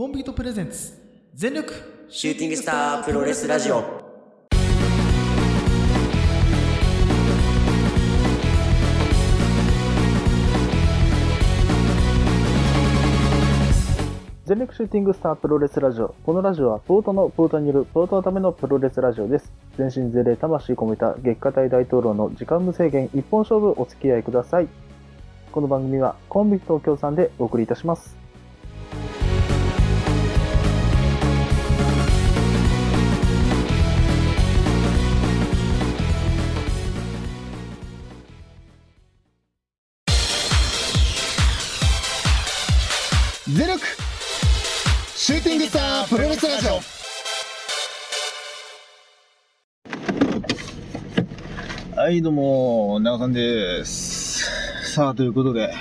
コンビートプレゼンツ全力シューティングスタープロレスラジオ全力シューティングスタープロレスラジオ。このラジオはポートのポートによるポートのためのプロレスラジオです。全身全霊魂込めた月下大大統領の時間無制限一本勝負お付き合いください。この番組はコンビ東京さんでお送りいたします。はい、どうも、長さんです。さあ、ということで、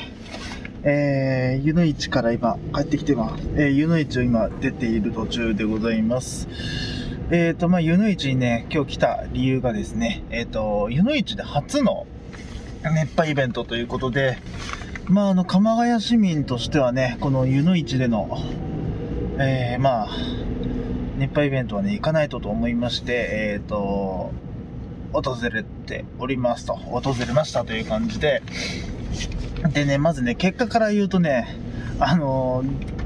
えー、湯の市から今帰ってきてます。えー、湯の市を今出ている途中でございます。えーと、まあ、湯の市にね、今日来た理由がですね、えーと、湯の市で初の熱波イベントということで、まあ、あの、鎌ヶ谷市民としてはね、この湯の市での、えー、まあ、熱波イベントはね、行かないとと思いまして、えっ、と、訪れておりますと、訪れましたという感じで、でね、まずね、結果から言うとね、あの、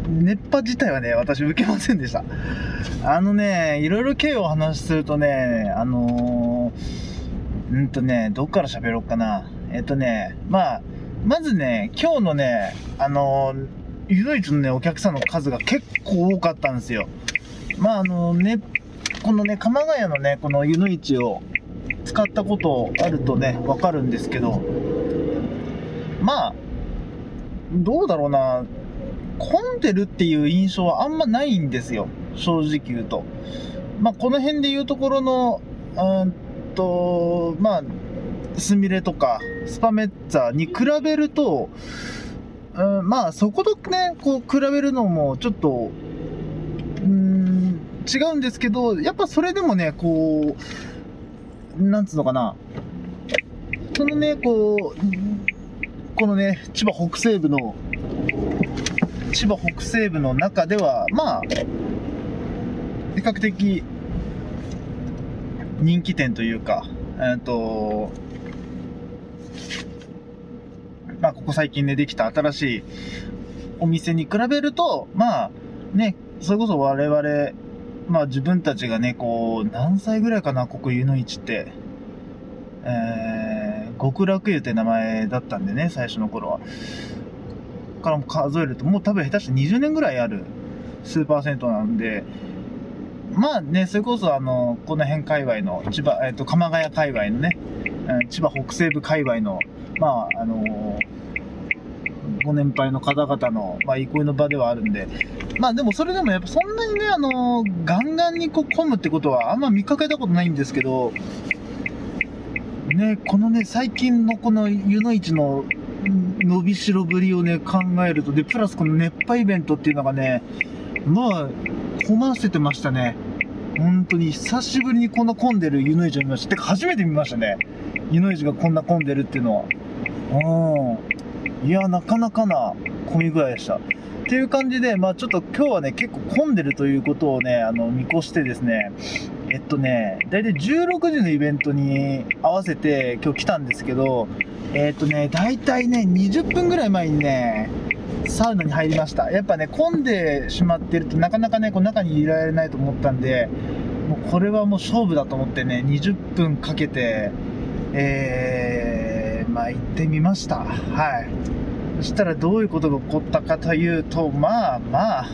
熱波自体はね、私受けませんでした。あのね、いろいろ経緯をお話しするとね、あのうんとね、どっから喋ろうかな。えっ、とね、まあ、まずね、今日のね、あのー、ゆるいちのね、お客さんの数が結構多かったんですよ。まあ、あのね、このね、鎌ヶ谷のね、この湯の市を使ったことあるとね、わかるんですけど、まあ、どうだろうな、混んでるっていう印象はあんまないんですよ。正直言うと。まあ、この辺で言うところの、うーんと、まあ、スミレとかスパメッツァに比べると、うん、まあそことねこう比べるのもちょっとうん違うんですけどやっぱそれでもねこうなんつうのかな？そのねこうこのね千葉北西部の千葉北西部の中ではまあ比較的人気店というかえっとまあ、ここ最近ね、できた新しいお店に比べると、まあ、ね、それこそ我々、まあ自分たちがね、こう、何歳ぐらいかな、ここ湯の市って。えー、極楽湯って名前だったんでね、最初の頃は。からも数えると、もう多分下手して20年ぐらいあるスーパー銭湯なんで、まあね、それこそあの、この辺界隈の、千葉、えっ、と、鎌ヶ谷界隈のね、千葉北西部界隈の、まあ、あのーご年配の方々の、まあ、憩いの場ではあるんで、まあでもそれでもやっぱそんなにね、あのーガンガンにこう混むってことはあんま見かけたことないんですけど、ね、このね、最近のこの湯の市の伸びしろぶりをね、考えると、で、プラスこの熱波イベントっていうのがね、まあ、混ませてましたね。本当に久しぶりにこんな混んでる湯の市を見ました。てか初めて見ましたね。湯の市がこんな混んでるっていうのは。うん。いや、なかなかな混み具合でした。っていう感じで、まあちょっと今日はね、結構混んでるということをね、あの、見越してですね、えっとね、だいたい16時のイベントに合わせて今日来たんですけど、えっとね、だいたいね、20分ぐらい前にね、サウナに入りました。やっぱね、混んでしまってるとなかなかね、こう中に入れられないと思ったんで、もうこれはもう勝負だと思ってね、20分かけて、えー、まあ行ってみました。はい。そしたらどういうことが起こったかというと、まあまあ、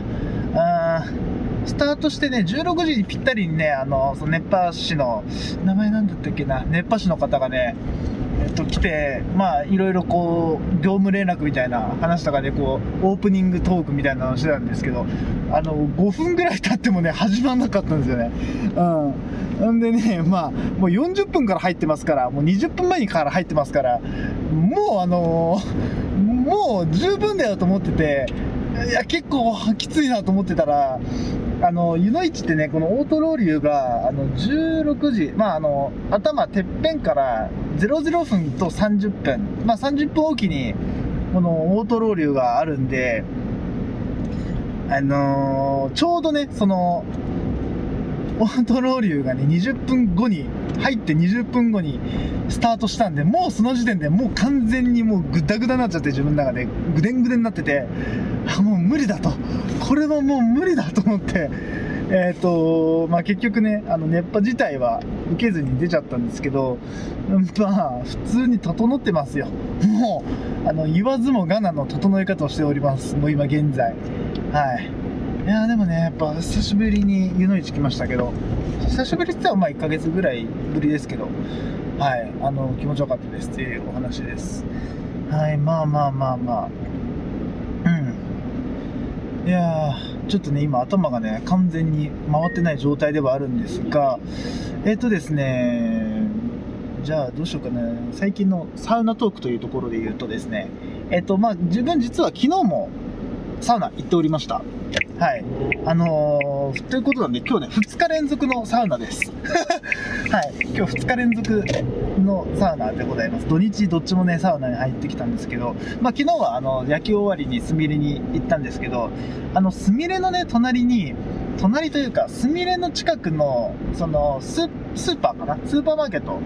あスタートしてね、16時にぴったりにね、あの、その熱波師の、名前なんだったっけな、熱波師の方がね、と、来て、まあ、いろいろこう、業務連絡みたいな話とかで、こう、オープニングトークみたいなのをしてたんですけど、あの、5分ぐらい経ってもね、始まんなかったんですよね。うん。なんでね、まあ、もう40分から入ってますから、もう20分前にから入ってますから、もうあのもう十分だよと思ってて、いや、結構きついなと思ってたら、あの、湯の市ってね、このオートロウリュが、あの、16時、まあ、あの、頭、てっぺんから00分と30分、まあ、30分おきに、このオートロウリュがあるんで、あのーちょうどね、その、オートロウリュがね、20分後に、入って20分後にスタートしたんで、もうその時点でもう完全にもうグダグダになっちゃって、自分の中で、ぐでんぐでんになってて、あ、もう無理だと。これはもう無理だと思って、えっ、と、まあ、結局ね、あの、熱波自体は受けずに出ちゃったんですけど、まあ、普通に整ってますよ。もう、あの、言わずもがなの整え方をしております。もう今現在。はい。いやーでもね、やっぱ久しぶりに湯の市来ましたけど、久しぶりって言ったらまあ1ヶ月ぐらいぶりですけど、はい、あの、気持ちよかったですっていうお話です。はい、まあまあまあまあ。うん。いやー、ちょっとね、今頭がね、完全に回ってない状態ではあるんですが、えっ、とですね、じゃあどうしようかな。最近のサウナトークというところで言うとですね、えっ、と、まあ自分実は昨日もサウナ行っておりました。はい。あのー、ということなんで、今日ね、2日連続のサウナです。はい。今日2日連続のサウナでございます。土日どっちもね、サウナに入ってきたんですけど、まあ昨日はあの、野球終わりにスミレに行ったんですけど、あの、スミレのね、隣に、隣というか、スミレの近くの、そのス、スーパーかな？スーパーマーケット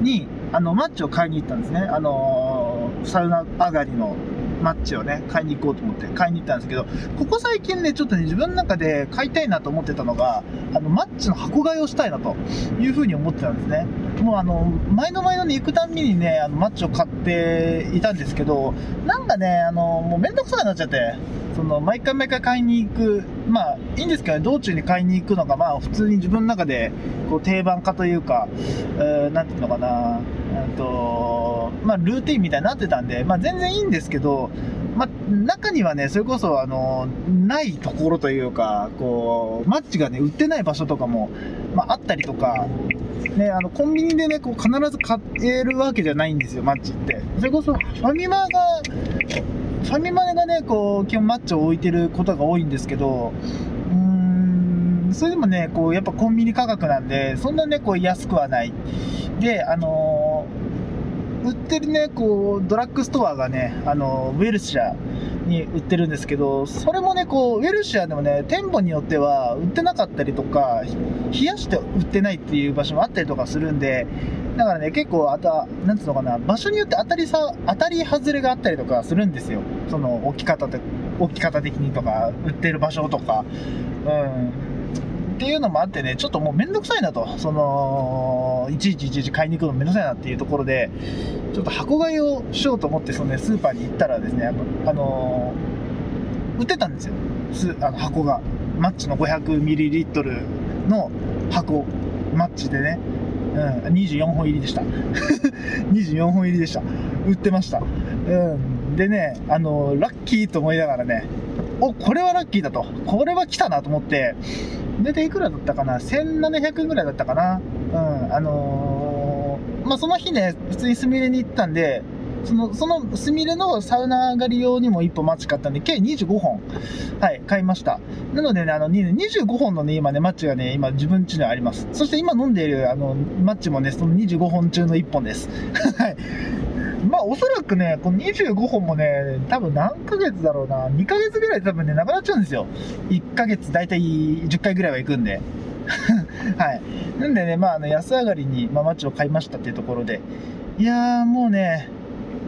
に、あの、マッチを買いに行ったんですね。あのーサウナ上がりのマッチをね、買いに行こうと思って買いに行ったんですけど、ここ最近ね、ちょっとね、自分の中で買いたいなと思ってたのが、あの、マッチの箱買いをしたいなというふうに思ってたんですね。もうあの、前の前のね行くたんびにね、あの、マッチを買っていたんですけど、なんかね、あの、もうめんどくさくなっちゃって、その、毎回毎回買いに行く、まあ、いいんですけどね、道中に買いに行くのが、まあ、普通に自分の中で、こう、定番化というか、えーなんていうのかな、えっと、まあ、ルーティンみたいになってたんで、まあ、全然いいんですけど、まあ、中にはね、それこそ、あの、ないところというか、こう、マッチがね、売ってない場所とかも、まあ、あったりとか、ね、あの、コンビニでね、こう、必ず買えるわけじゃないんですよ、マッチって。それこそ、ファミマが、ファミマがね、こう、基本マッチョを置いてることが多いんですけど、うーん、それでもね、こう、やっぱコンビニ価格なんで、そんなね、こう、安くはない。で、あのー売ってるね、こう、ドラッグストアがね、あの、ウェルシアに売ってるんですけど、それもね、こう、ウェルシアでもね、店舗によっては売ってなかったりとか、冷やして売ってないっていう場所もあったりとかするんで、だからね、結構、あと、なんつうのかな、場所によって当たりさ、当たり外れがあったりとかするんですよ。その、置き方で、置き方的にとか、売ってる場所とか。うん。っていうのもあってね、ちょっともうめんどくさいなと。その、いちいちいちいち買いに行くのめんどくさいなっていうところで、ちょっと箱買いをしようと思って、そのね、スーパーに行ったらですね、あのー売ってたんですよ。すあの箱が。マッチの 500ml の箱。マッチでね。うん、24本入りでした。24本入りでした。売ってました。うん。でね、あのラッキーと思いながらね、お、これはラッキーだと。これは来たなと思って、大体いくらだったかな ?1700 円ぐらいだったかな？うん。あのーまあ、その日ね、普通にスミレに行ったんで、その、そのスミレのサウナ上がり用にも1本マッチ買ったんで、計25本、はい、買いました。なのでね、あの、25本のね、今ね、マッチがね、今自分家にあります。そして今飲んでいる、あの、マッチもね、その25本中の1本です。はい。まあ、おそらくね、この25本もね、多分何ヶ月だろうな、2ヶ月ぐらい多分ね、なくなっちゃうんですよ。1ヶ月大体10回ぐらいは行くんで。はい。なんでね、まあ、あの、安上がりに、まあ、マッチを買いましたっていうところで、いやー、もうね、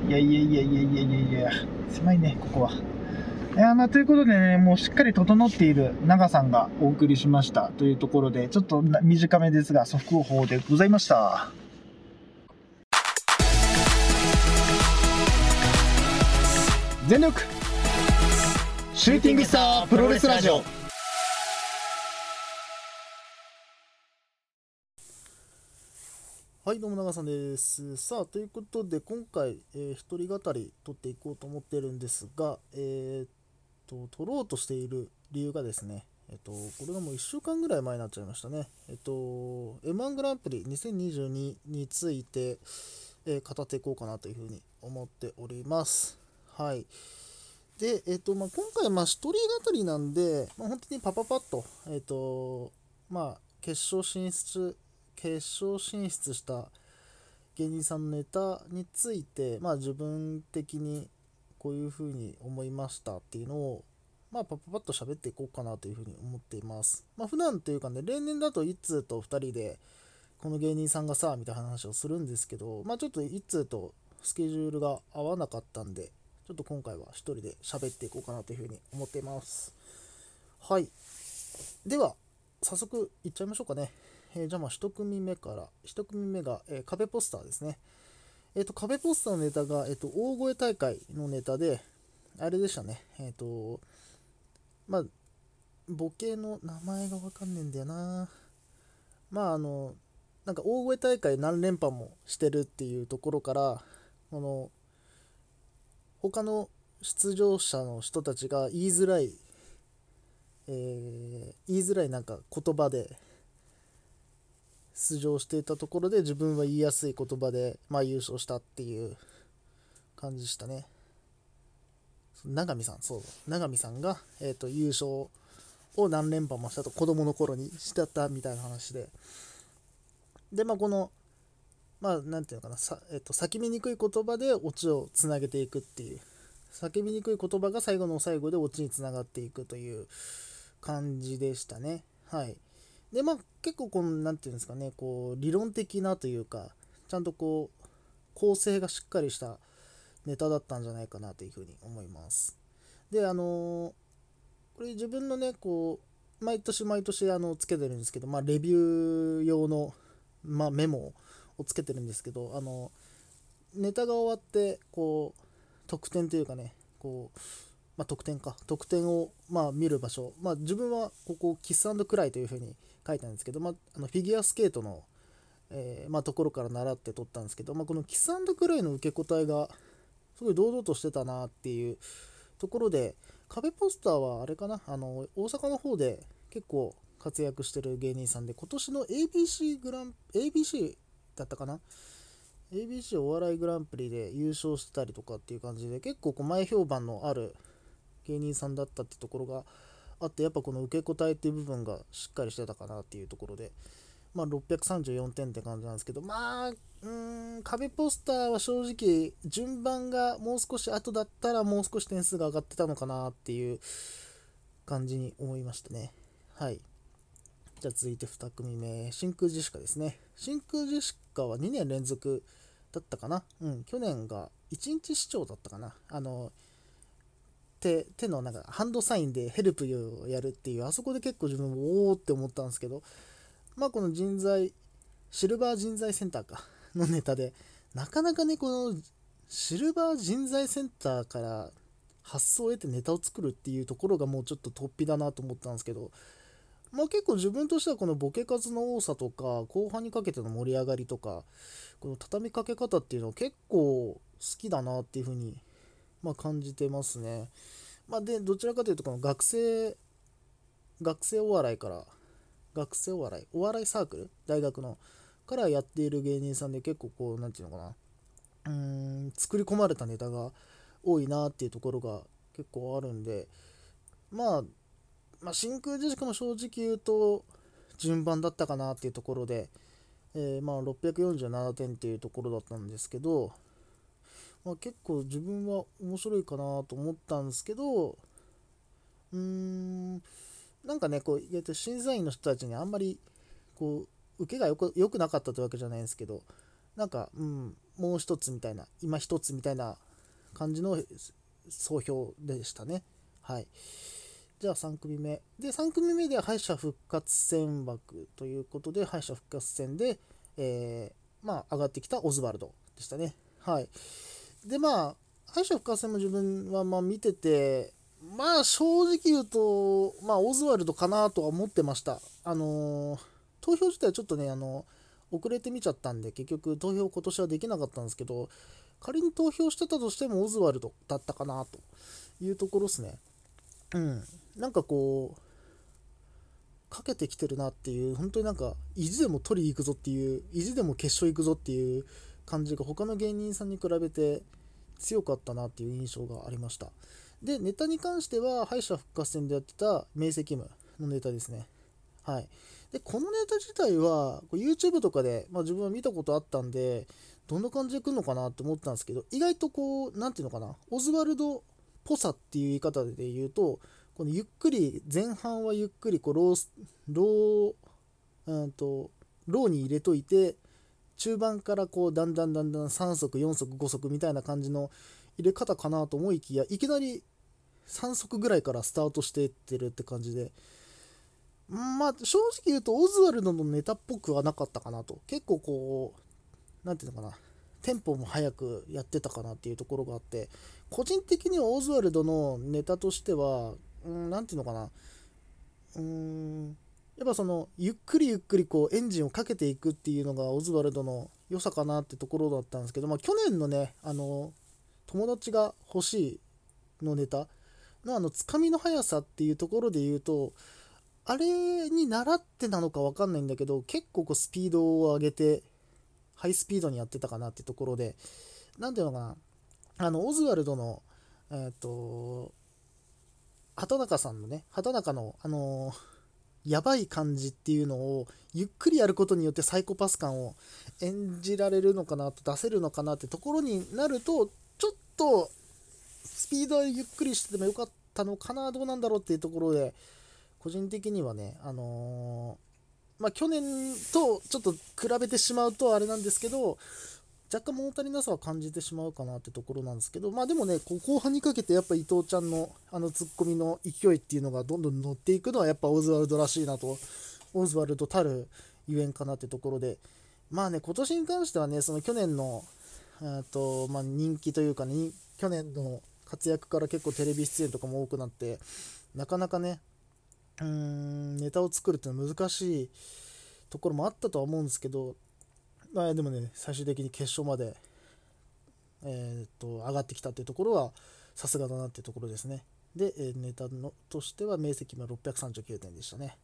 いやいやいやいやいやいやいや、狭いね、ここは。いやまあ、ということでね、もうしっかり整っている長さんがお送りしましたというところで、ちょっと短めですが、速報でございました。全力シューティングスタープロレスラジオはい、どうも長さんです。さあ、ということで、今回、えー一人語り撮っていこうと思ってるんですが、えーっと、撮ろうとしている理由がですね、えっと、これがもう1週間ぐらい前になっちゃいましたね。えっと、M1 グランプリ2022について、えー語っていこうかなというふうに思っております。はい。で、えっと、まあ、今回、まあ、一人語りなんで、まあ、本当にパパパッと、えっと、まあ、決勝進出、決勝進出した芸人さんのネタについて、まあ、自分的にこういうふうに思いましたっていうのを、まあ、パパパッと喋っていこうかなというふうに思っています。まあ、普段というかね、例年だと一通と2人で、この芸人さんがさ、みたいな話をするんですけど、まあ、ちょっと一通とスケジュールが合わなかったんで、ちょっと今回は一人で喋っていこうかなというふうに思っています。はい。では、早速いっちゃいましょうかね。えじゃあまあ1組目から、1組目が、えー壁ポスターですね。えっ、と、壁ポスターのネタが、えっ、と、大声大会のネタで、あれでしたね。えっ、と、まあ、ボケの名前がわかんねえんだよな。まあ、あの、なんか大声大会何連覇もしてるっていうところから、この、他の出場者の人たちが言いづらい、えー言いづらいなんか言葉で出場していたところで自分は言いやすい言葉で、まあ、優勝したっていう感じでしたね。永見さん、そう、永見さんが、えー、と優勝を何連覇もしたと子供の頃にしてたみたいな話で。で、まあ、この、まあ、なんていうのかな、さえー、と叫びにくい言葉でオチをつなげていくっていう、叫びにくい言葉が最後の最後でオチにつながっていくという感じでしたね。はい。で、まあ、結構この、なんていうんですかね、こう、理論的なというか、ちゃんとこう、構成がしっかりしたネタだったんじゃないかなというふうに思います。で、あのこれ自分のね、こう、毎年毎年あのつけてるんですけど、まあ、レビュー用の、まあ、メモをつけてるんですけど、あのネタが終わって、こう、得点というかね、こう、まあ、得点か、得点を、まあ、見る場所、まあ、自分はここ、キスクライというふうに書いたんですけど、まあ、あのフィギュアスケートの、えーまあ、ところから習って撮ったんですけど、まあ、このキスクライの受け答えが、すごい堂々としてたなっていうところで、壁ポスターはあれかな、あの大阪の方で結構活躍してる芸人さんで、今年の ABC グラン、ABC だったかな ABC お笑いグランプリで優勝してたりとかっていう感じで、結構こう前評判のある芸人さんだったってところがあって、やっぱこの受け答えっていう部分がしっかりしてたかなっていうところで、まあ、634点って感じなんですけど、まあ、うん、壁ポスターは正直、順番がもう少し後だったら、もう少し点数が上がってたのかなっていう感じに思いましたね。はい。じゃあ続いて2組目、真空ジェシカですね。真空ジェシカは2年連続だったかな。うん、去年が1日視聴だったかな。あの、手手のなんかハンドサインでヘルプをやるっていう、あそこで結構自分もおーって思ったんですけど、まあこの人材、シルバー人材センターか、のネタで、なかなかね、このシルバー人材センターから発想を得てネタを作るっていうところがもうちょっと突飛だなと思ったんですけど、まあ結構自分としてはこのボケ数の多さとか、後半にかけての盛り上がりとか、この畳みかけ方っていうのは結構好きだなっていうふうに、まあ、感じてますね。まあで、どちらかというとこの学生、学生お笑いから、学生お笑い、お笑いサークル？大学のからやっている芸人さんで結構こう、なんていうのかな、うん、作り込まれたネタが多いなっていうところが結構あるんで、まあ、まあ、真空ジェシカも正直言うと、順番だったかなっていうところで、えーまあ、647点っていうところだったんですけど、まあ、結構自分は面白いかなと思ったんですけど、うーん、なんかね、こう、意外と審査員の人たちにあんまり、こう、受けがよく良くなかったというわけじゃないんですけど、なんか、うん、もう一つみたいな、今一つみたいな感じの総評でしたね。はい。じゃあ3組目。で、3組目では敗者復活戦枠ということで、敗者復活戦で、えーまあ、上がってきたオズワルドでしたね。はい。で、まあ、敗者復活戦も自分はま見てて、まあ、正直言うと、まあ、オズワルドかなとは思ってました。あのー投票自体はちょっとね、あの、遅れて見ちゃったんで、結局投票今年はできなかったんですけど、仮に投票してたとしてもオズワルドだったかなというところですね。うん。なんかこう、かけてきてるなっていう、本当になんか、意地でも取り行くぞっていう、意地でも決勝行くぞっていう感じが他の芸人さんに比べて強かったなっていう印象がありました。で、ネタに関しては、敗者復活戦でやってた明晰夢のネタですね。はい。で、このネタ自体は、YouTube とかで、まあ、自分は見たことあったんで、どんな感じで来るのかなって思ったんですけど、意外とこう、なんていうのかな、オズワルドっぽさっていう言い方で言うと、このゆっくり前半はゆっくりこうロースローうんとローに入れといて中盤からこうだんだんだんだん3足4足5足みたいな感じの入れ方かなと思いきやいきなり3足ぐらいからスタートしていってるって感じでまあ正直言うとオズワルドのネタっぽくはなかったかなと。結構こう何ていうのかな。テンポも速くやってたかなっていうところがあって個人的にはオズワルドのネタとしては何ていうのかな。うーんやっぱそのゆっくりゆっくりこうエンジンをかけていくっていうのがオズワルドの良さかなってところだったんですけど、まあ、去年のねあの友達が欲しいのネタのあのつかみの速さっていうところで言うとあれに習ってなのか分かんないんだけど結構こうスピードを上げてハイスピードにやってたかなってところで何ていうのかなあのオズワルドのえっ、と畑中さんのね畑中のあのー、やばい感じっていうのをゆっくりやることによってサイコパス感を演じられるのかなと出せるのかなってところになるとちょっとスピードはゆっくりしててもよかったのかなどうなんだろうっていうところで個人的にはね、あのー、まあ、去年とちょっと比べてしまうとあれなんですけど、若干物足りなさは感じてしまうかなってところなんですけど、まあでもね、こう後半にかけてやっぱ伊藤ちゃんのあのツッコミの勢いっていうのがどんどん乗っていくのはやっぱオズワルドらしいなと、オズワルドたるゆえんかなってところで、まあね、今年に関してはね、その去年の、えっとまあ、人気というかね、去年の活躍から結構テレビ出演とかも多くなって、なかなかね、うーんネタを作るっていうのは難しいところもあったとは思うんですけど、まあ、でもね最終的に決勝まで、えー、っと上がってきたっていうところはさすがだなっていうところですね。で、えネタのとしては明晰も639点でしたね。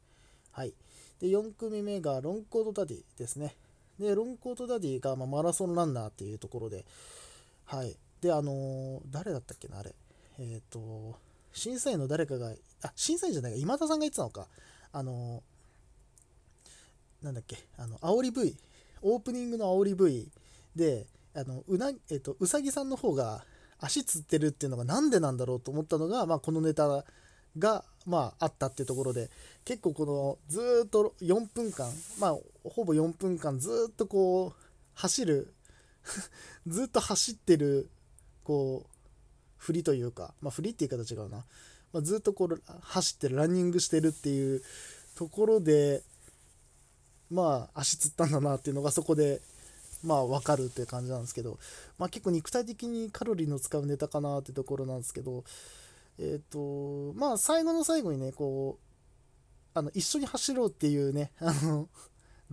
はい。で4組目がロンコードダディですね。でロンコードダディが、まマラソンランナーっていうところではい。であのー、誰だったっけなあれ。えっ、と審査員の誰かがあ、審査員じゃないか、今田さんが言ってたのか。あのなんだっけ、あの、煽り V、オープニングの煽り V で、あの、うな、えっと、うさぎさんの方が足つってるっていうのがなんでなんだろうと思ったのが、まあ、このネタが、まあ、あったっていうところで、結構この、ずっと4分間、まあ、ほぼ4分間ずっとこう、走る ずっと走ってる、こう、振りというか、まあ、振りって言い方違うな。まあ、ずっとこう走ってるランニングしてるっていうところでまあ足つったんだなっていうのがそこでまあ分かるって感じなんですけど、まあ、結構肉体的にカロリーの使うネタかなってところなんですけどえっ、ー、とまあ最後の最後にねこうあの一緒に走ろうっていうね あの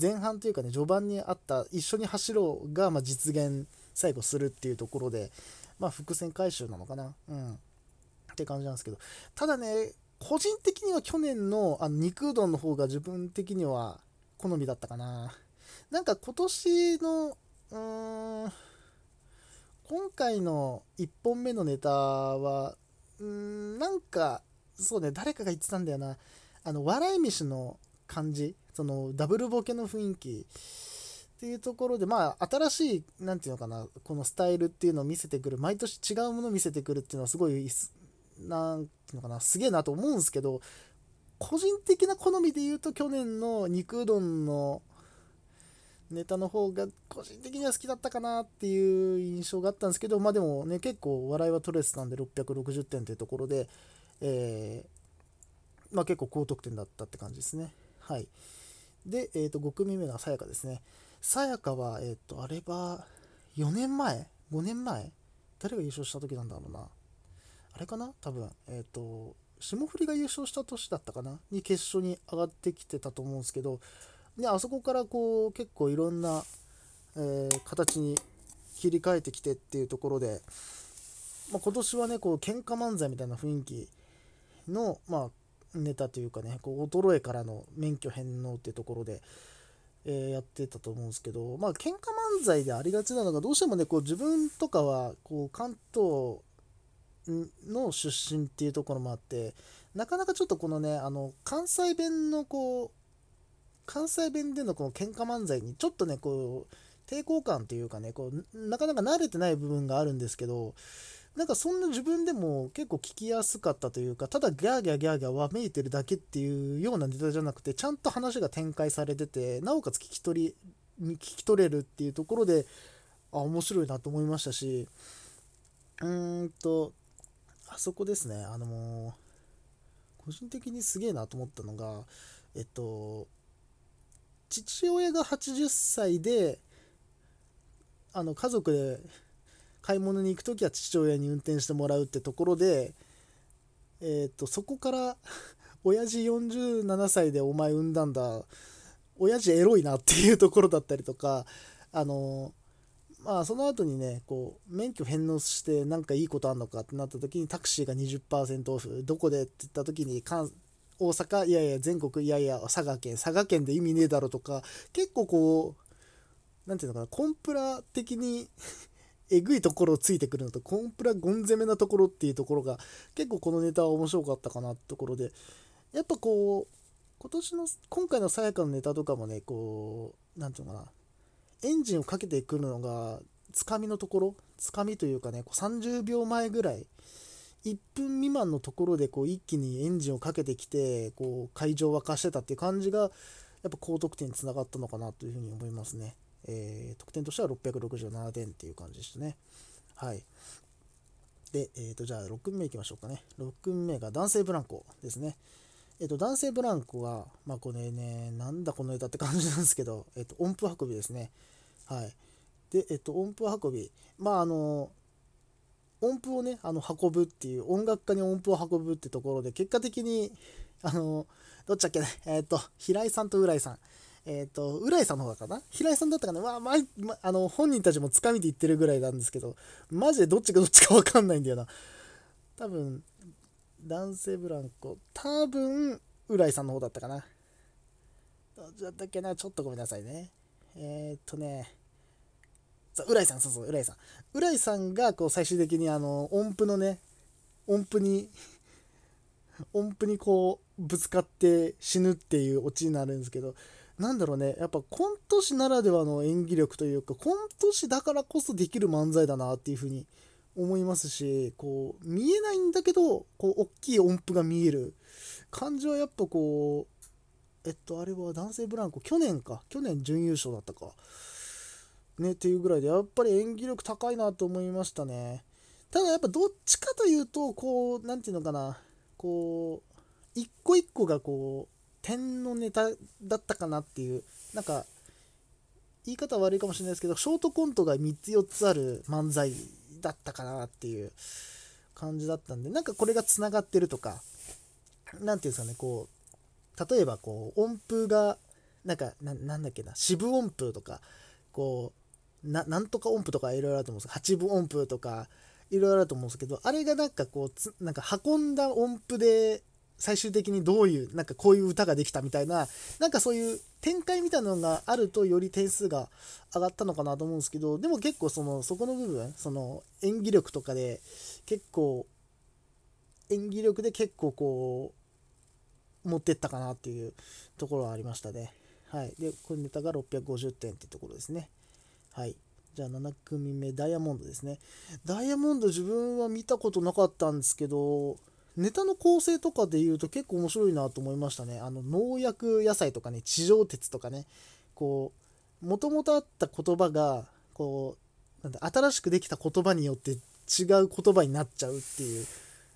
前半というかね序盤にあった一緒に走ろうがま実現最後するっていうところでまあ伏線回収なのかな。うん。って感じなんですけど、ただね、個人的には去年のあの肉うどんの方が自分的には好みだったかな。なんか今年の、うーん、今回の1本目のネタは、うーん、なんか、そうね、誰かが言ってたんだよな。あの、笑い飯の感じ、その、ダブルボケの雰囲気っていうところで、まあ、新しい、なんていうのかな、このスタイルっていうのを見せてくる、毎年違うものを見せてくるっていうのはすごいなんていうのかな、すげえなと思うんですけど、個人的な好みで言うと、去年の肉うどんのネタの方が個人的には好きだったかなっていう印象があったんですけど、まあでもね、結構笑いは取れてたんで660点というところで、え、まあ結構高得点だったって感じですね。はい。で、え、と、5組目がさやかですね。さやかは、えっ、と、あれは4年前 ?5 年前？誰が優勝した時なんだろうな。あれかな？多分、えっ、と、霜降りが優勝した年だったかな？に決勝に上がってきてたと思うんですけど、で、あそこからこう、結構いろんな、えー、形に切り替えてきてっていうところで、まあ、今年はね、こう、喧嘩漫才みたいな雰囲気の、まあ、ネタというかね、こう衰えからの免許返納っていうところで、えー、やってたと思うんですけど、まあ、喧嘩漫才でありがちなのが、どうしてもね、こう自分とかは、こう、関東の出身っていうところもあってなかなかちょっとこのねあの関西弁のこう関西弁でのこの喧嘩漫才にちょっとねこう抵抗感というかねこうなかなか慣れてない部分があるんですけどなんかそんな自分でも結構聞きやすかったというかただギャーギャーギャーギャーわめいてるだけっていうようなネタじゃなくてちゃんと話が展開されててなおかつ聞き取り聞き取れるっていうところであ面白いなと思いましたしうーんとあそこですね。あの個人的にすげえなと思ったのがえっと父親が80歳であの家族で買い物に行く時は父親に運転してもらうってところで、えー、とそこから 親父47歳でお前産んだんだ。親父エロいなっていうところだったりとかあのまあその後にねこう免許返納して何かいいことあんのかってなった時にタクシーが20%オフどこでって言った時に関大阪いやいや全国いやいや佐賀県佐賀県で意味ねえだろとか結構こう何ていうのかなコンプラ的にえぐいところをついてくるのとコンプラゴン攻めなところっていうところが結構このネタは面白かったかなってところでやっぱこう今年の今回のさやかのネタとかもねこう何ていうのかなエンジンをかけてくるのがつかみのところつかみというかねこう30秒前ぐらい1分未満のところでこう一気にエンジンをかけてきてこう会場を沸かしてたっていう感じがやっぱ高得点につながったのかなというふうに思いますね。えー、得点としては667点っていう感じでしたね。はい。で、えー、とじゃあ6組目いきましょうかね。6組目が男性ブランコですね。えっ、と男性ブランコは、まあこれね、なんだこの枝って感じなんですけど、えっ、と音符運びですね。はい。で、えっ、と音符運び。まああの、音符をね、あの運ぶっていう、音楽家に音符を運ぶってところで、結果的に、あの、どっちだっけね、えっ、と、平井さんと浦井さん。えっ、と、浦井さんの方かな平井さんだったかなまあ、まあ、あの、本人たちもつかみで言ってるぐらいなんですけど、マジでどっちがどっちかわかんないんだよな。多分、男性ブランコ、多分、浦井さんの方だったかな。どっちだったっけなちょっとごめんなさいね。えー、っとね、そう、浦井さん、そうそう、浦井さん。浦井さんが、こう、最終的に、あの、音符のね、音符に音符にこう、ぶつかって死ぬっていうオチになるんですけど、なんだろうね、やっぱコント師ならではの演技力というか、コント師だからこそできる漫才だなっていうふうに思いますし、こう、見えないんだけど、こう、大きい音符が見える感じはやっぱこう、えっと、あれは男性ブランコ、去年か、去年準優勝だったか。ね、っていうぐらいで、やっぱり演技力高いなと思いましたね。ただやっぱどっちかというと、こう、何て言うのかな、こう、一個一個がこう、点のネタだったかなっていうなんか言い方悪いかもしれないですけどショートコントが3つ4つある漫才だったかなっていう感じだったんでなんかこれがつながってるとか何ていうんですかねこう例えばこう音符がなんかなんだっけな四分音符とかこうなんとか音符とかいろいろあると思うんですけど八分音符とかいろいろあると思うんですけどあれがなんかこうつなんか運んだ音符で最終的にどういうなんかこういう歌ができたみたいななんかそういう展開みたいなのがあるとより点数が上がったのかなと思うんですけどでも結構そのそこの部分その演技力とかで結構演技力で結構こう持ってったかなっていうところはありましたね。はい。でこのネタが650点ってところですね。はい。じゃあ7組目ダイヤモンドですね。ダイヤモンド自分は見たことなかったんですけどネタの構成とかで言うと結構面白いなと思いましたね。あの農薬野菜とかね、地上鉄とかね、こう、もともとあった言葉が、こう、なんだ、新しくできた言葉によって違う言葉になっちゃうっていう。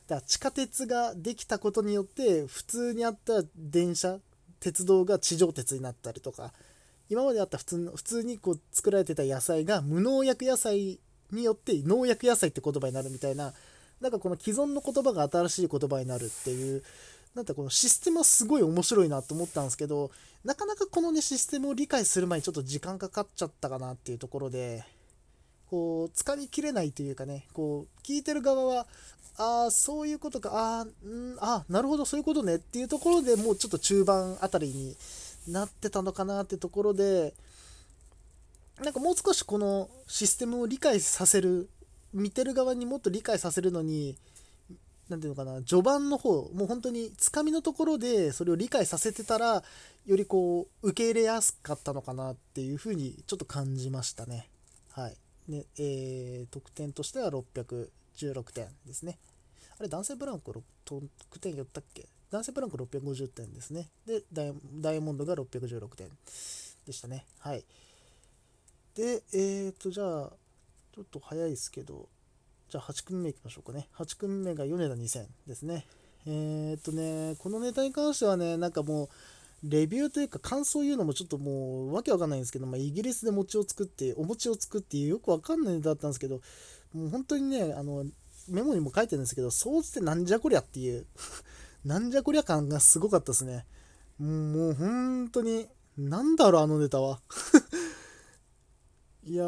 だから地下鉄ができたことによって、普通にあった電車、鉄道が地上鉄になったりとか、今まであった普通の普通にこう作られてた野菜が無農薬野菜によって農薬野菜って言葉になるみたいななんかこの既存の言葉が新しい言葉になるっていう、なんかこのシステムはすごい面白いなと思ったんですけど、なかなかこのね、システムを理解する前にちょっと時間かかっちゃったかなっていうところで、こう、掴みきれないというかね、こう、聞いてる側は、ああ、そういうことか、ああ、んあなるほど、そういうことねっていうところでもうちょっと中盤あたりになってたのかなってところで、なんかもう少しこのシステムを理解させる見てる側にもっと理解させるのに何ていうのかな序盤の方もう本当につかみのところでそれを理解させてたらよりこう受け入れやすかったのかなっていうふうにちょっと感じましたねはいで、えー、得点としては616点ですね。あれ、男性ブランコ得点言ったっけ？男性ブランコ650点ですね。で、ダイヤモンドが616点でしたね。はい。で、えーと、じゃあ、ちょっと早いですけど、じゃあ8組目いきましょうかね。8組目が米田2000ですね。えーとね、このネタに関してはね、なんかもう、レビューというか感想言うのもちょっともうわけわかんないんですけど、まあ、イギリスで餅を作ってお餅を作ってよくわかんないネタだったんですけどもう本当にねあのメモにも書いてるんですけど掃除ってなんじゃこりゃっていう なんじゃこりゃ感がすごかったですねもう本当になんだろうあのネタはいや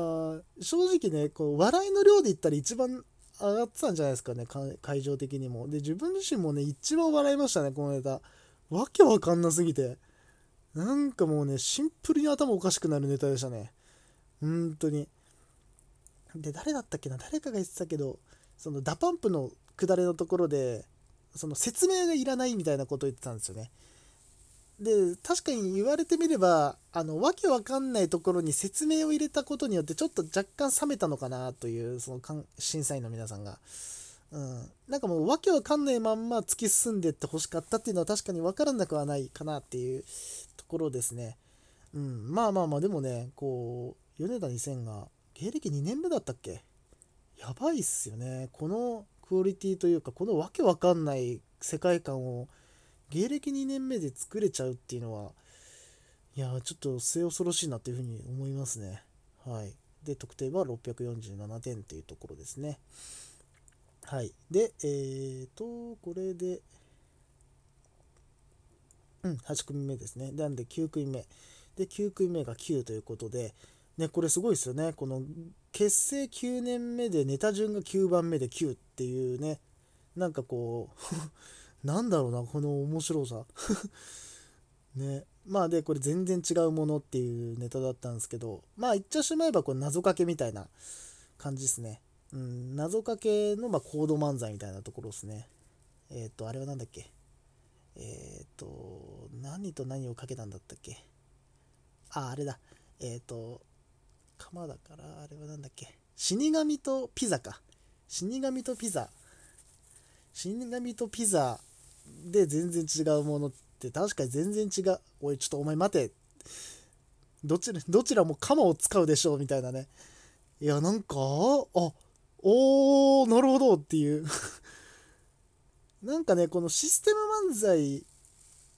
正直ねこう笑いの量で言ったら一番上がってたんじゃないですかね会場的にもで自分自身もね一番笑いましたねこのネタわけわかんなすぎてなんかもうね、シンプルに頭おかしくなるネタでしたね。本当に。で、誰だったっけな？誰かが言ってたけど、その DA PUMP のくだりのところで、その説明がいらないみたいなことを言ってたんですよね。で、確かに言われてみれば、あの、わけわかんないところに説明を入れたことによって、ちょっと若干冷めたのかなという、その審査員の皆さんが。うん、なんかもうわけわかんないまんま突き進んでってほしかったっていうのは確かに分からなくはないかなっていうところですね。うん、まあまあまあでもねこう米田2000が芸歴2年目だったっけ？やばいっすよねこのクオリティというかこのわけわかんない世界観を芸歴2年目で作れちゃうっていうのはいやちょっと末恐ろしいなというふうに思いますねはいで得点は647点っていうところですねはいでえーとこれでうん、8組目ですね。なんで9組目。で、9組目が9ということで、ね、これすごいですよね。この結成9年目でネタ順が9番目で9っていうね、なんかこうなんだろうな、この面白さ ね。まあで、これ全然違うものっていうネタだったんですけど、まあ言っちゃしまえばこれ謎かけみたいな感じですね。うん、謎かけのまコード漫才みたいなところですね。えっ、ー、と、あれは何だっけ？えっ、ー、と、何と何をかけたんだったっけ？あ、あれだ。えっ、ー、と、鎌だから、あれは何だっけ？死神とピザか。死神とピザ。死神とピザで全然違うものって確かに全然違う。おい、ちょっとお前待て。どちら、どちらも鎌を使うでしょうみたいなね。いや、なんか、あ、おー、なるほどっていう なんかね、このシステム漫才っ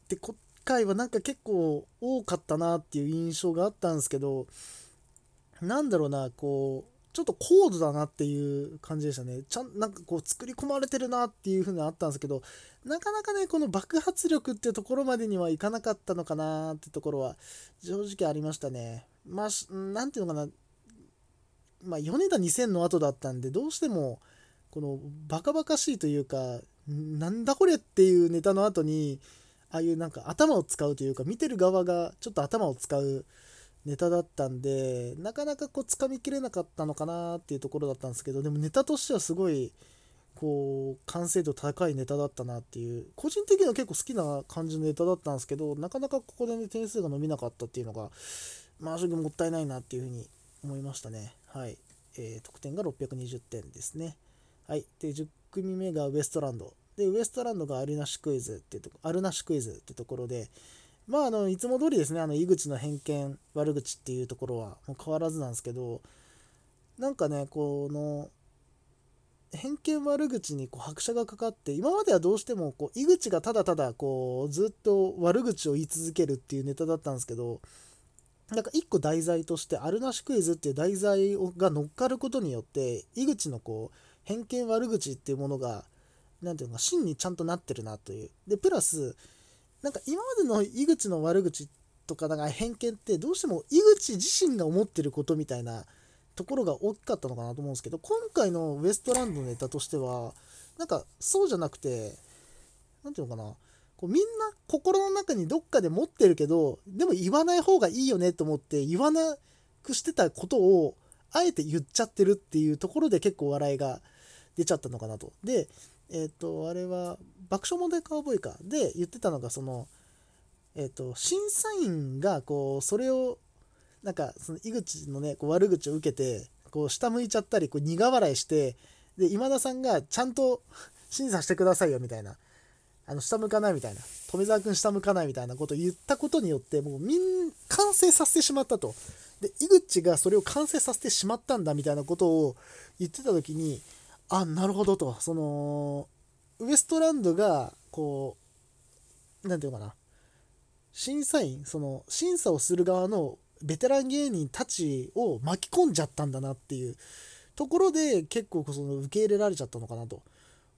て今回はなんか結構多かったなっていう印象があったんですけど、なんだろうな、こう、ちょっと高度だなっていう感じでしたね。ちゃん、なんかこう作り込まれてるなっていう風にあったんですけど、なかなかね、この爆発力っていうところまでにはいかなかったのかなってところは正直ありましたね。まあ、なんていうのかな、まあ、米田2000の後だったんで、どうしても、このバカバカしいというか、なんだこれっていうネタの後にああいうなんか頭を使うというか見てる側がちょっと頭を使うネタだったんでなかなかこう掴みきれなかったのかなっていうところだったんですけどでもネタとしてはすごいこう完成度高いネタだったなっていう個人的には結構好きな感じのネタだったんですけどなかなかここでね点数が伸びなかったっていうのがまあ正直もったいないなっていうふうに思いましたね。はい、えー、得点が620点ですね。はい。で10組目がウエストランド。で、ウエストランドがあるなしクイズっていうとこ、あるなしクイズってところで、まあ、あの、いつも通りですね、あの、井口の偏見、悪口っていうところはもう変わらずなんですけど、なんかね、この、偏見悪口にこう拍車がかかって今まではどうしてもこう井口がただただこうずっと悪口を言い続けるっていうネタだったんですけどなんか一個題材としてあるなしクイズっていう題材が乗っかることによって井口のこう偏見悪口っていうものが何ていうのか真にちゃんとなってるなという。でプラスなんか今までの井口の悪口とかなんか偏見ってどうしても井口自身が思ってることみたいなところが大きかったのかなと思うんですけど今回のウエストランドのネタとしてはなんかそうじゃなくて何ていうのかなこうみんな心の中にどっかで持ってるけどでも言わない方がいいよねと思って言わなくしてたことをあえて言っちゃってるっていうところで結構笑いが出ちゃったのかなと。で、えっ、ー、と、あれは、爆笑問題カーボーイかで言ってたのが、その、えっ、ー、と、審査員が、こう、それを、なんか、その井口のね、こう悪口を受けて、こう、下向いちゃったり、こう、苦笑いして、で今田さんがちゃんと 審査してくださいよみたいな。あの下向かないみたいな。富澤君下向かないみたいなことを言ったことによってもうみん完成させてしまったと。で井口がそれを完成させてしまったんだみたいなことを言ってた時にあなるほどと。そのウエストランドがこう何て言うかな。審査員その審査をする側のベテラン芸人たちを巻き込んじゃったんだなっていう。ところで結構その受け入れられちゃったのかなと。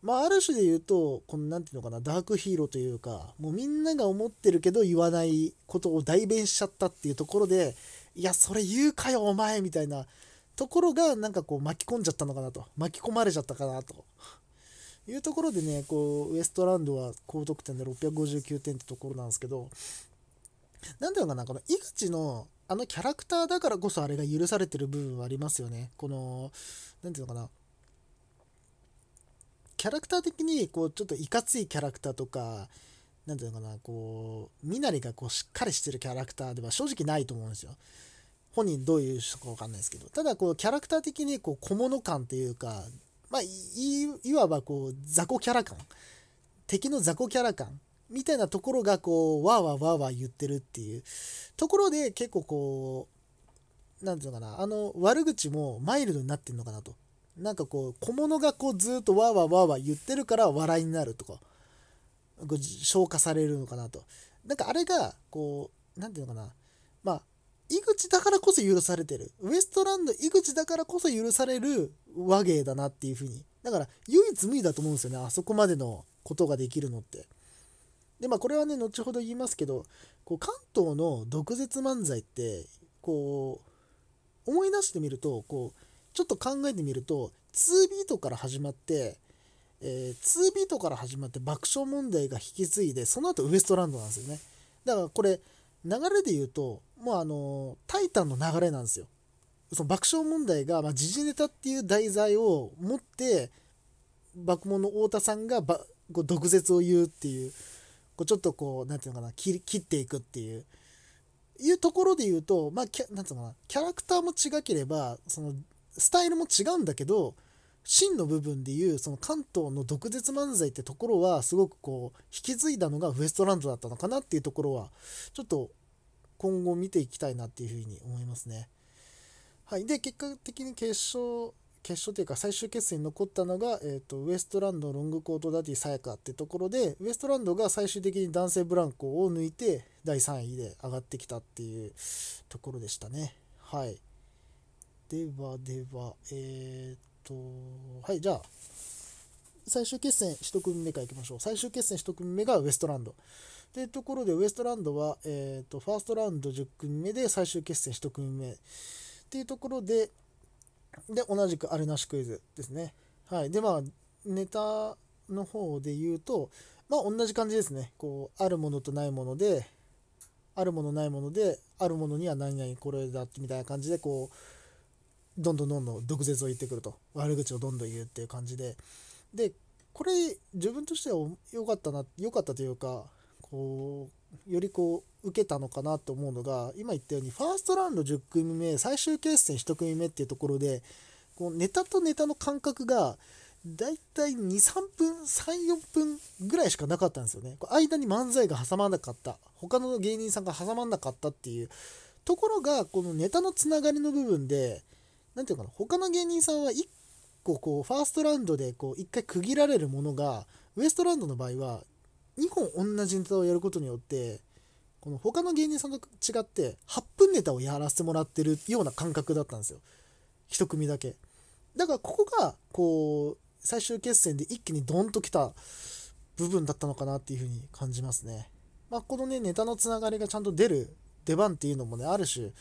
まあ、ある種で言うと、この何て言うのかな、ダークヒーローというか、もうみんなが思ってるけど言わないことを代弁しちゃったっていうところで、いや、それ言うかよ、お前みたいなところが、なんかこう巻き込んじゃったのかなと。巻き込まれちゃったかなと。いうところでね、こう、ウエストランドは高得点で659点ってところなんですけど、なんていうのかな、この井口のあのキャラクターだからこそあれが許されてる部分はありますよね。この、なんていうのかな。キャラクター的にこうちょっといかついキャラクターとか何ていうのかなこう身なりがこうしっかりしてるキャラクターでは正直ないと思うんですよ本人どういう人か分かんないですけどただこうキャラクター的にこう小物感というかまあいわばこう雑魚キャラ感敵の雑魚キャラ感みたいなところがこうわーわーわーわー言ってるっていうところで結構こう何ていうのかなあの悪口もマイルドになってんのかなと。なんかこう小物がこうずっとわーわーわーわー言ってるから笑いになるとか。消化されるのかなと。なんかあれがこう何て言うのかな。井口だからこそ許されてる。ウエストランド井口だからこそ許される和芸だなっていう風に。だから唯一無二だと思うんですよね。あそこまでのことができるのって。でまあこれはね後ほど言いますけどこう関東の毒舌漫才ってこう思い出してみるとこうちょっと考えてみると2ビートから始まって、えー、2ビートから始まって爆笑問題が引き継いでその後ウエストランドなんですよね。だからこれ流れで言うともうあのタイタンの流れなんですよ。その爆笑問題が、まあ、時事ネタっていう題材を持って爆問の太田さんがばこう毒舌を言うっていうこうちょっとこう何て言うのかな切切っていくっていう。いうところで言うとまあ何て言うのかなキャラクターも違ければそのスタイルも違うんだけど真の部分でいうその関東の毒舌漫才ってところはすごくこう引き継いだのがウエストランドだったのかなっていうところはちょっと今後見ていきたいなっていうふうに思いますね。はい、で結果的に決勝決勝というか最終決戦に残ったのが、えーと、ウエストランドロングコートダディさやかってところでウエストランドが最終的に男性ブランコを抜いて第3位で上がってきたっていうところでしたね。はいではでは、えー、っと、はい、じゃあ、最終決戦1組目からいきましょう。最終決戦1組目がウエストランド。というところで、ウエストランドは、えー、っと、ファーストラウンド10組目で最終決戦1組目。っていうところで、で、同じくあるなしクイズですね。はい。で、まあ、ネタの方で言うと、まあ、同じ感じですね。こう、あるものとないもので、あるものないもので、あるものには何々これだってみたいな感じで、こう、どんどんどんどん毒舌を言ってくると悪口をどんどん言うっていう感じででこれ自分としては良かったな良かったというかこうよりこう受けたのかなと思うのが今言ったようにファーストラウンド10組目最終決戦1組目っていうところでこうネタとネタの間隔がだいたい23分34分ぐらいしかなかったんですよね。間に漫才が挟まなかった。他の芸人さんが挟まなかったっていうところがこのネタのつながりの部分で何ていうかな他の芸人さんは1個こうファーストラウンドでこう1回区切られるものがウエストランドの場合は2本同じネタをやることによってこの他の芸人さんと違って8分ネタをやらせてもらってるような感覚だったんですよ1組だけだからここがこう最終決戦で一気にドンときた部分だったのかなっていうふうに感じますねまあこのねネタのつながりがちゃんと出る出番っていうのもねある種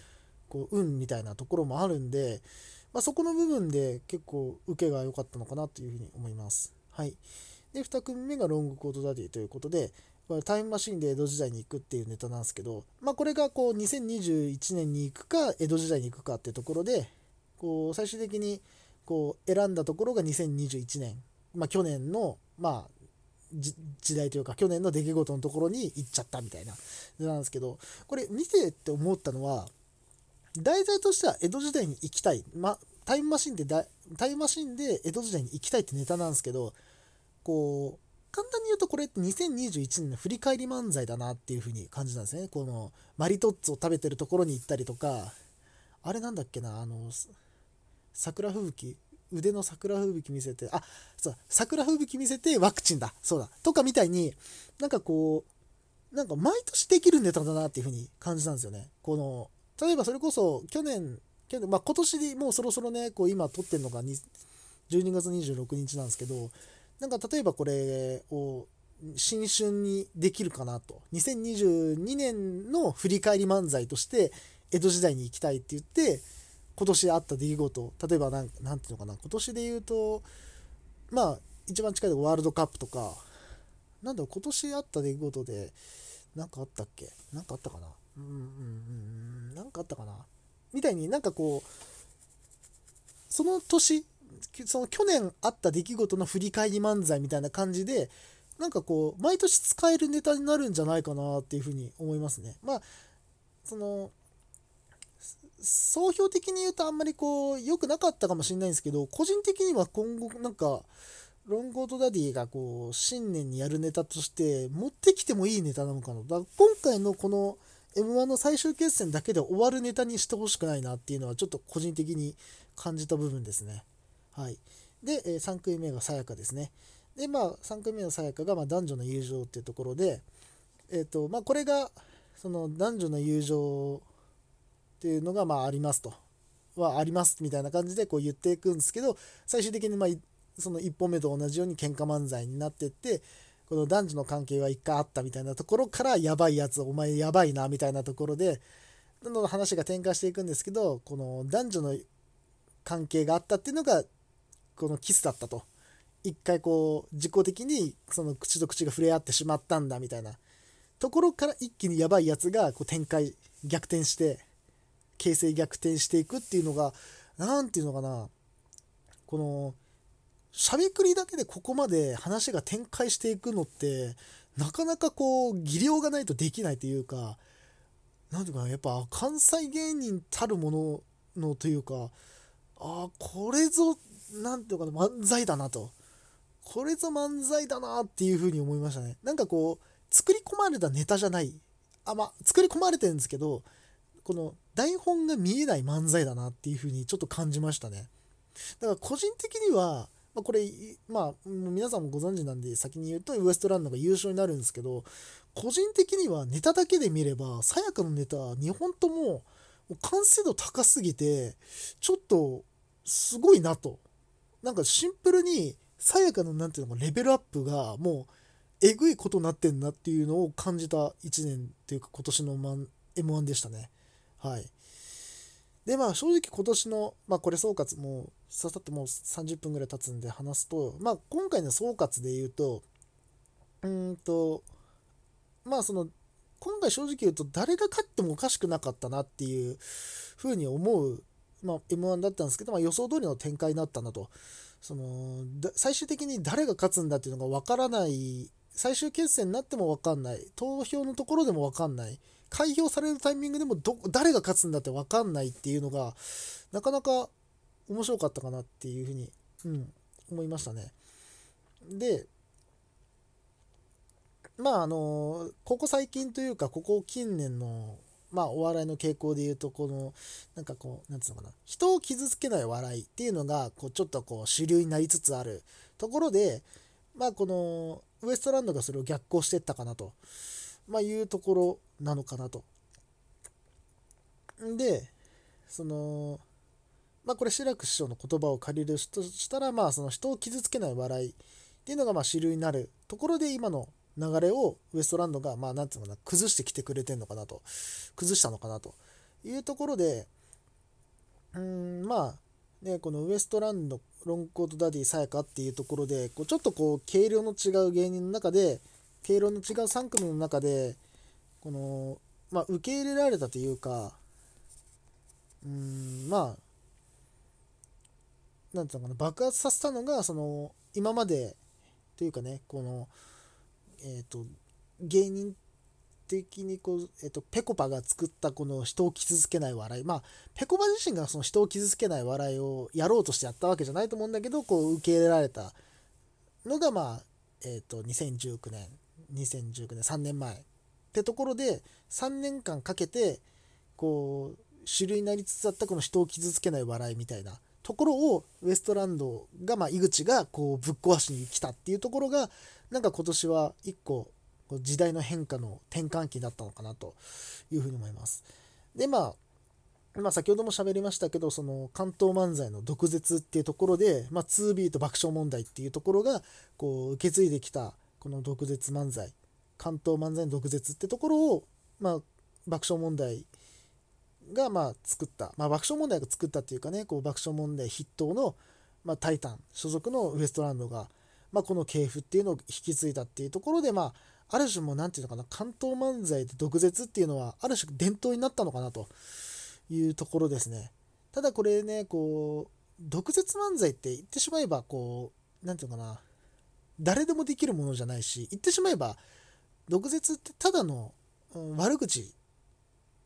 こう運みたいなところもあるんで、まあ、そこの部分で結構受けが良かったのかなというふうに思います。はい。で、2組目がロングコートダディということで、これタイムマシンで江戸時代に行くっていうネタなんですけど、まあ、これがこう2021年に行くか江戸時代に行くかっていうところでこう最終的にこう選んだところが2021年、まあ、去年のまあ時代というか去年の出来事のところに行っちゃったみたいななんですけどこれ見てって思ったのは題材としては江戸時代に行きたい、ま、タイムマシンでだタイムマシンで江戸時代に行きたいってネタなんですけどこう簡単に言うとこれって2021年の振り返り漫才だなっていう風に感じたんですね。このマリトッツォを食べてるところに行ったりとか。あれなんだっけなあの桜吹雪腕の桜吹雪見せてあそう桜吹雪見せてワクチンだ。そうだ。とかみたいになんかこうなんか毎年できるネタだなっていう風に感じたんですよね。この例えばそれこそ去年去年、まあ、今年でもうそろそろねこう今撮ってるのが12月26日なんですけどなんか例えばこれを新春にできるかなと。2022年の振り返り漫才として江戸時代に行きたいって言って今年あった出来事。例えばなんなんていうのかな。今年で言うとまあ一番近いワールドカップとか。なんだろう今年あった出来事で何かあったっけ？何かあったかな？うんうんうん何かあったかな？みたいになんかこうその年その去年あった出来事の振り返り漫才みたいな感じでなんかこう毎年使えるネタになるんじゃないかなっていうふうに思いますね。まあその総評的に言うとあんまりこう良くなかったかもしれないんですけど個人的には今後なんかロンゴートダディがこう新年にやるネタとして持ってきてもいいネタなのかなだから今回のこの M1 の最終決戦だけで終わるネタにしてほしくないなっていうのはちょっと個人的に感じた部分ですね。はい。で、え3組目がさやかですね。で、まあ、3組目のさやかが、まあ、男女の友情っていうところで、えっ、と、まあ、これが、その男女の友情っていうのが、まあ、ありますと。はありますみたいな感じでこう言っていくんですけど、最終的に、まあ、その1本目と同じように喧嘩漫才になってって、この男女の関係は一回あったみたいなところから、やばいやつ、お前やばいな、みたいなところで、どんどん話が展開していくんですけど、この男女の関係があったっていうのがこのキスだったと。一回こう自己的にその口と口が触れ合ってしまったんだみたいなところから一気にやばいやつがこう展開逆転して形勢逆転していくっていうのが何て言うのかな。このしゃべくりだけでここまで話が展開していくのってなかなかこう技量がないとできないというか何ていうかなやっぱ関西芸人たるもののというかああこれぞなんていうかな、漫才だなと。これぞ漫才だなっていうふうに思いましたね。なんかこう、作り込まれたネタじゃない。あ、まあ、作り込まれてるんですけど、この台本が見えない漫才だなっていうふうにちょっと感じましたね。だから個人的には、まあ、これ、まあ、皆さんもご存知なんで先に言うとウエストランドが優勝になるんですけど、個人的にはネタだけで見れば、さやかのネタ、2本とも完成度高すぎて、ちょっとすごいなとなんかシンプルにさやかの何ていうのかレベルアップがもうえぐいことになってんなっていうのを感じた1年っていうか今年の M1 でしたね。はい。でまあ正直今年のまあこれ総括もうささってもう30分ぐらい経つんで話すとまあ今回の総括で言うとうんとまあその今回正直言うと誰が勝ってもおかしくなかったなっていうふうに思うまあ、M1 だったんですけど、まあ、予想通りの展開になったなと。その最終的に誰が勝つんだっていうのが分からない最終決戦になっても分かんない投票のところでも分かんない開票されるタイミングでもど誰が勝つんだって分かんないっていうのがなかなか面白かったかなっていうふうに、うん、思いましたね。でまああのここ最近というかここ近年のまあ、お笑いの傾向で言うと、この、なんかこう、なんつうのかな、人を傷つけない笑いっていうのが、こう、ちょっとこう、主流になりつつあるところで、まあ、この、ウエストランドがそれを逆行していったかなと、まあ、いうところなのかなと。で、その、まあ、これ、志らく師匠の言葉を借りるとしたら、まあ、その人を傷つけない笑いっていうのが、まあ、主流になるところで、今の流れをウエストランドが、まあ、なんていうのかな、崩してきてくれてんのかなと、崩したのかなと。いうところで、うん、まあ、ね、このウエストランド、ロンコートダディ、さやかっていうところで、こうちょっとこう、軽量の違う芸人の中で、軽量の違う3組の中で、この、まあ、受け入れられたというか、うん、まあ、なんていうのかな、爆発させたのが、その、今まで、というかね、この、え、ー、と、芸人的にこう、えっと、ペコパが作ったこの人を傷つけない笑い。まあペコパ自身がその人を傷つけない笑いをやろうとしてやったわけじゃないと思うんだけどこう受け入れられたのがまあえっと2019年2019年3年前ってところで3年間かけてこう主流になりつつあったこの人を傷つけない笑いみたいなところをウエストランドが、まあ、井口がこうぶっ壊しに来たっていうところがなんか今年は一個時代の変化の転換期だったのかなというふうに思います。でまあまあ、先ほども喋りましたけどその関東漫才の毒舌っていうところで、まあ、2ビート爆笑問題っていうところがこう受け継いできたこの毒舌漫才関東漫才の毒舌ってところを、まあ、爆笑問題がまあ作った、まあ、爆笑問題が作ったっていうかねこう爆笑問題筆頭の、まあ、タイタン所属のウエストランドが、まあ、この系譜っていうのを引き継いだっていうところでまあある種も何て言うのかな関東漫才で毒舌っていうのはある種伝統になったのかなというところですね。ただこれねこう毒舌漫才って言ってしまえばこう何て言うのかな誰でもできるものじゃないし言ってしまえば毒舌ってただの、うん、悪口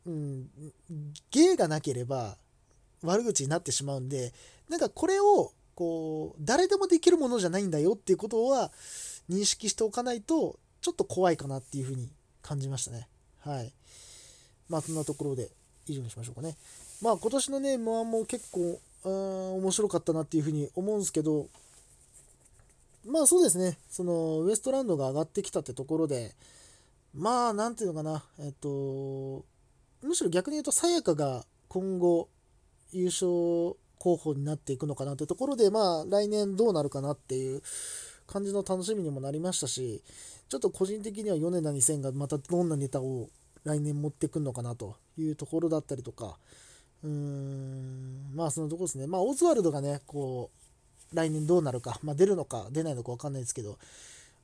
うん、芸がなければ悪口になってしまうんでなんかこれをこう誰でもできるものじゃないんだよっていうことは認識しておかないとちょっと怖いかなっていうふうに感じましたね。はい。まあそんなところで以上にしましょうかね。まあ今年のね M1 も結構面白かったなっていうふうに思うんですけどまあそうですね。そのウエストランドが上がってきたってところでまあなんていうのかな。えっとむしろ逆に言うと、さやかが今後、優勝候補になっていくのかなというところで、まあ、来年どうなるかなっていう感じの楽しみにもなりましたし、ちょっと個人的には米田2000がまたどんなネタを来年持ってくるのかなというところだったりとか、うーん、まあそのとこですね。まあオズワルドがね、こう、来年どうなるか、まあ出るのか出ないのか分かんないですけど、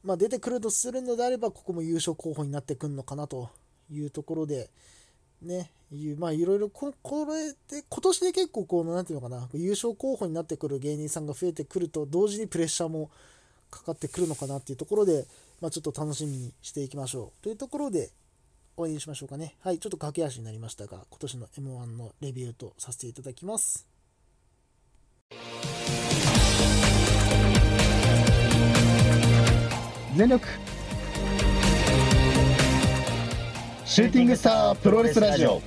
まあ出てくるとするのであれば、ここも優勝候補になってくるのかなというところで、ね、いうまあいろいろこ、これで、今年で結構こう、なんていうのかな、優勝候補になってくる芸人さんが増えてくると、同時にプレッシャーもかかってくるのかなっていうところで、まあちょっと楽しみにしていきましょう。というところで、応援しましょうかね。はい、ちょっと駆け足になりましたが、今年の M1 のレビューとさせていただきます。全力シューティングスタープロレスラジオ。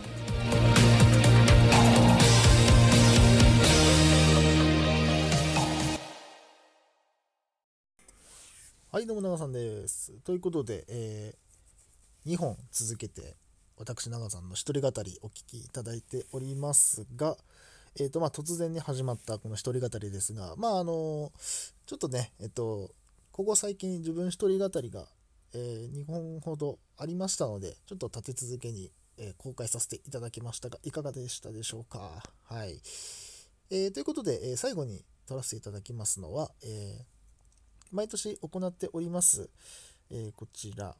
はいどうも長さんです。ということで、えー、2本続けて私長さんの一人語りお聞きいただいておりますが、えーとまあ、突然に始まったこの一人語りですがまああのちょっとねえっ、とここ最近自分一人語りがえー、2本ほどありましたので、ちょっと立て続けに、えー、公開させていただきましたが、いかがでしたでしょうか？はい。えー、ということで、え最後に撮らせていただきますのは、え毎年行っております、えこちら、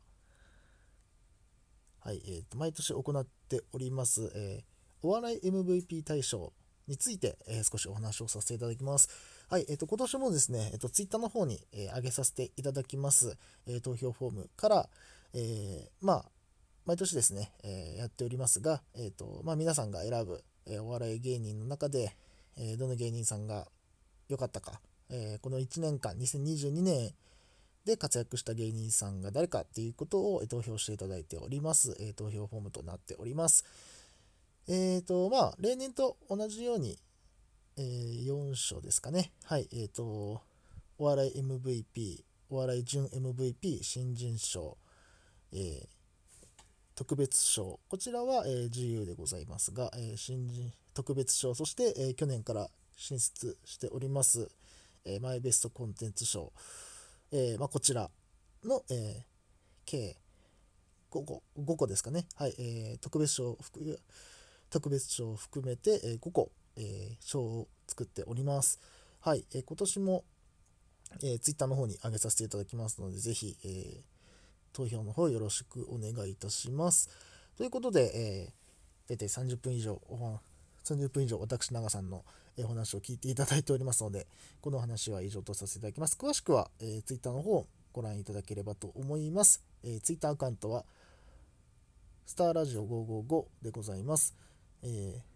はい、えーと、毎年行っております、えお笑い MVP 大賞について、え少しお話をさせていただきます。はい、えっ、ー、と、今年もですね、えっ、ー、と、ツイッターの方に、えー、上げさせていただきます、え投票フォームから、えまあ、毎年ですね、えやっておりますが、えっ、と、まあ、皆さんが選ぶ、えお笑い芸人の中で、えどの芸人さんが良かったか、えこの1年間、2022年で活躍した芸人さんが誰かっていうことを投票していただいております。え投票フォームとなっております。えっ、と、まあ、例年と同じように、えー、4章ですかね。はい、えっ、ー、と、お笑い MVP、お笑い準 MVP、新人賞、えー、特別賞、こちらは、えー、自由でございますが、えー、新人特別賞、そして、えー、去年から進出しております、えー、マイベストコンテンツ賞、えーまあ、こちらの、えー、計5個 ,5 個ですかね。はい、えー、特別賞特別賞を含めて、えー、5個、えー、賞を作っております。はい、えー、今年も、えー、Twitter の方に上げさせていただきますので、ぜひ、えー、投票の方よろしくお願いいたします。ということで、えー、大体30分以上お30分以上私長さんのお話を聞いていただいておりますので、この話は以上とさせていただきます。詳しくは、えー、Twitter の方をご覧いただければと思います。えー、Twitter アカウントは、スターラジオ555でございます。えー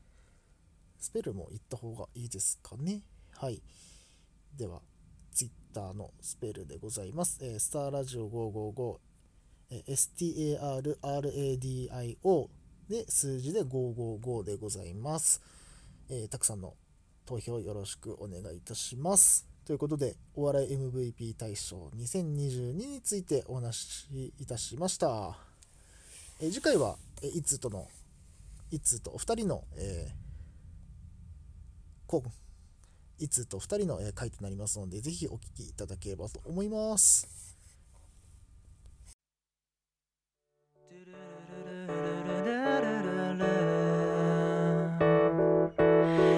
スペルも言った方がいいですかね。はい。では、ツイッターのスペルでございます。えースターラジオ555、え STARRADIO で数字で555でございます。えーたくさんの投票よろしくお願いいたします。ということで、お笑い MVP 大賞2022についてお話しいたしました。え次回は、え、いつとの、いつとお二人の、えーこいつと2人の、えー回となりますので、ぜひお聞きいただければと思います。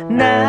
泣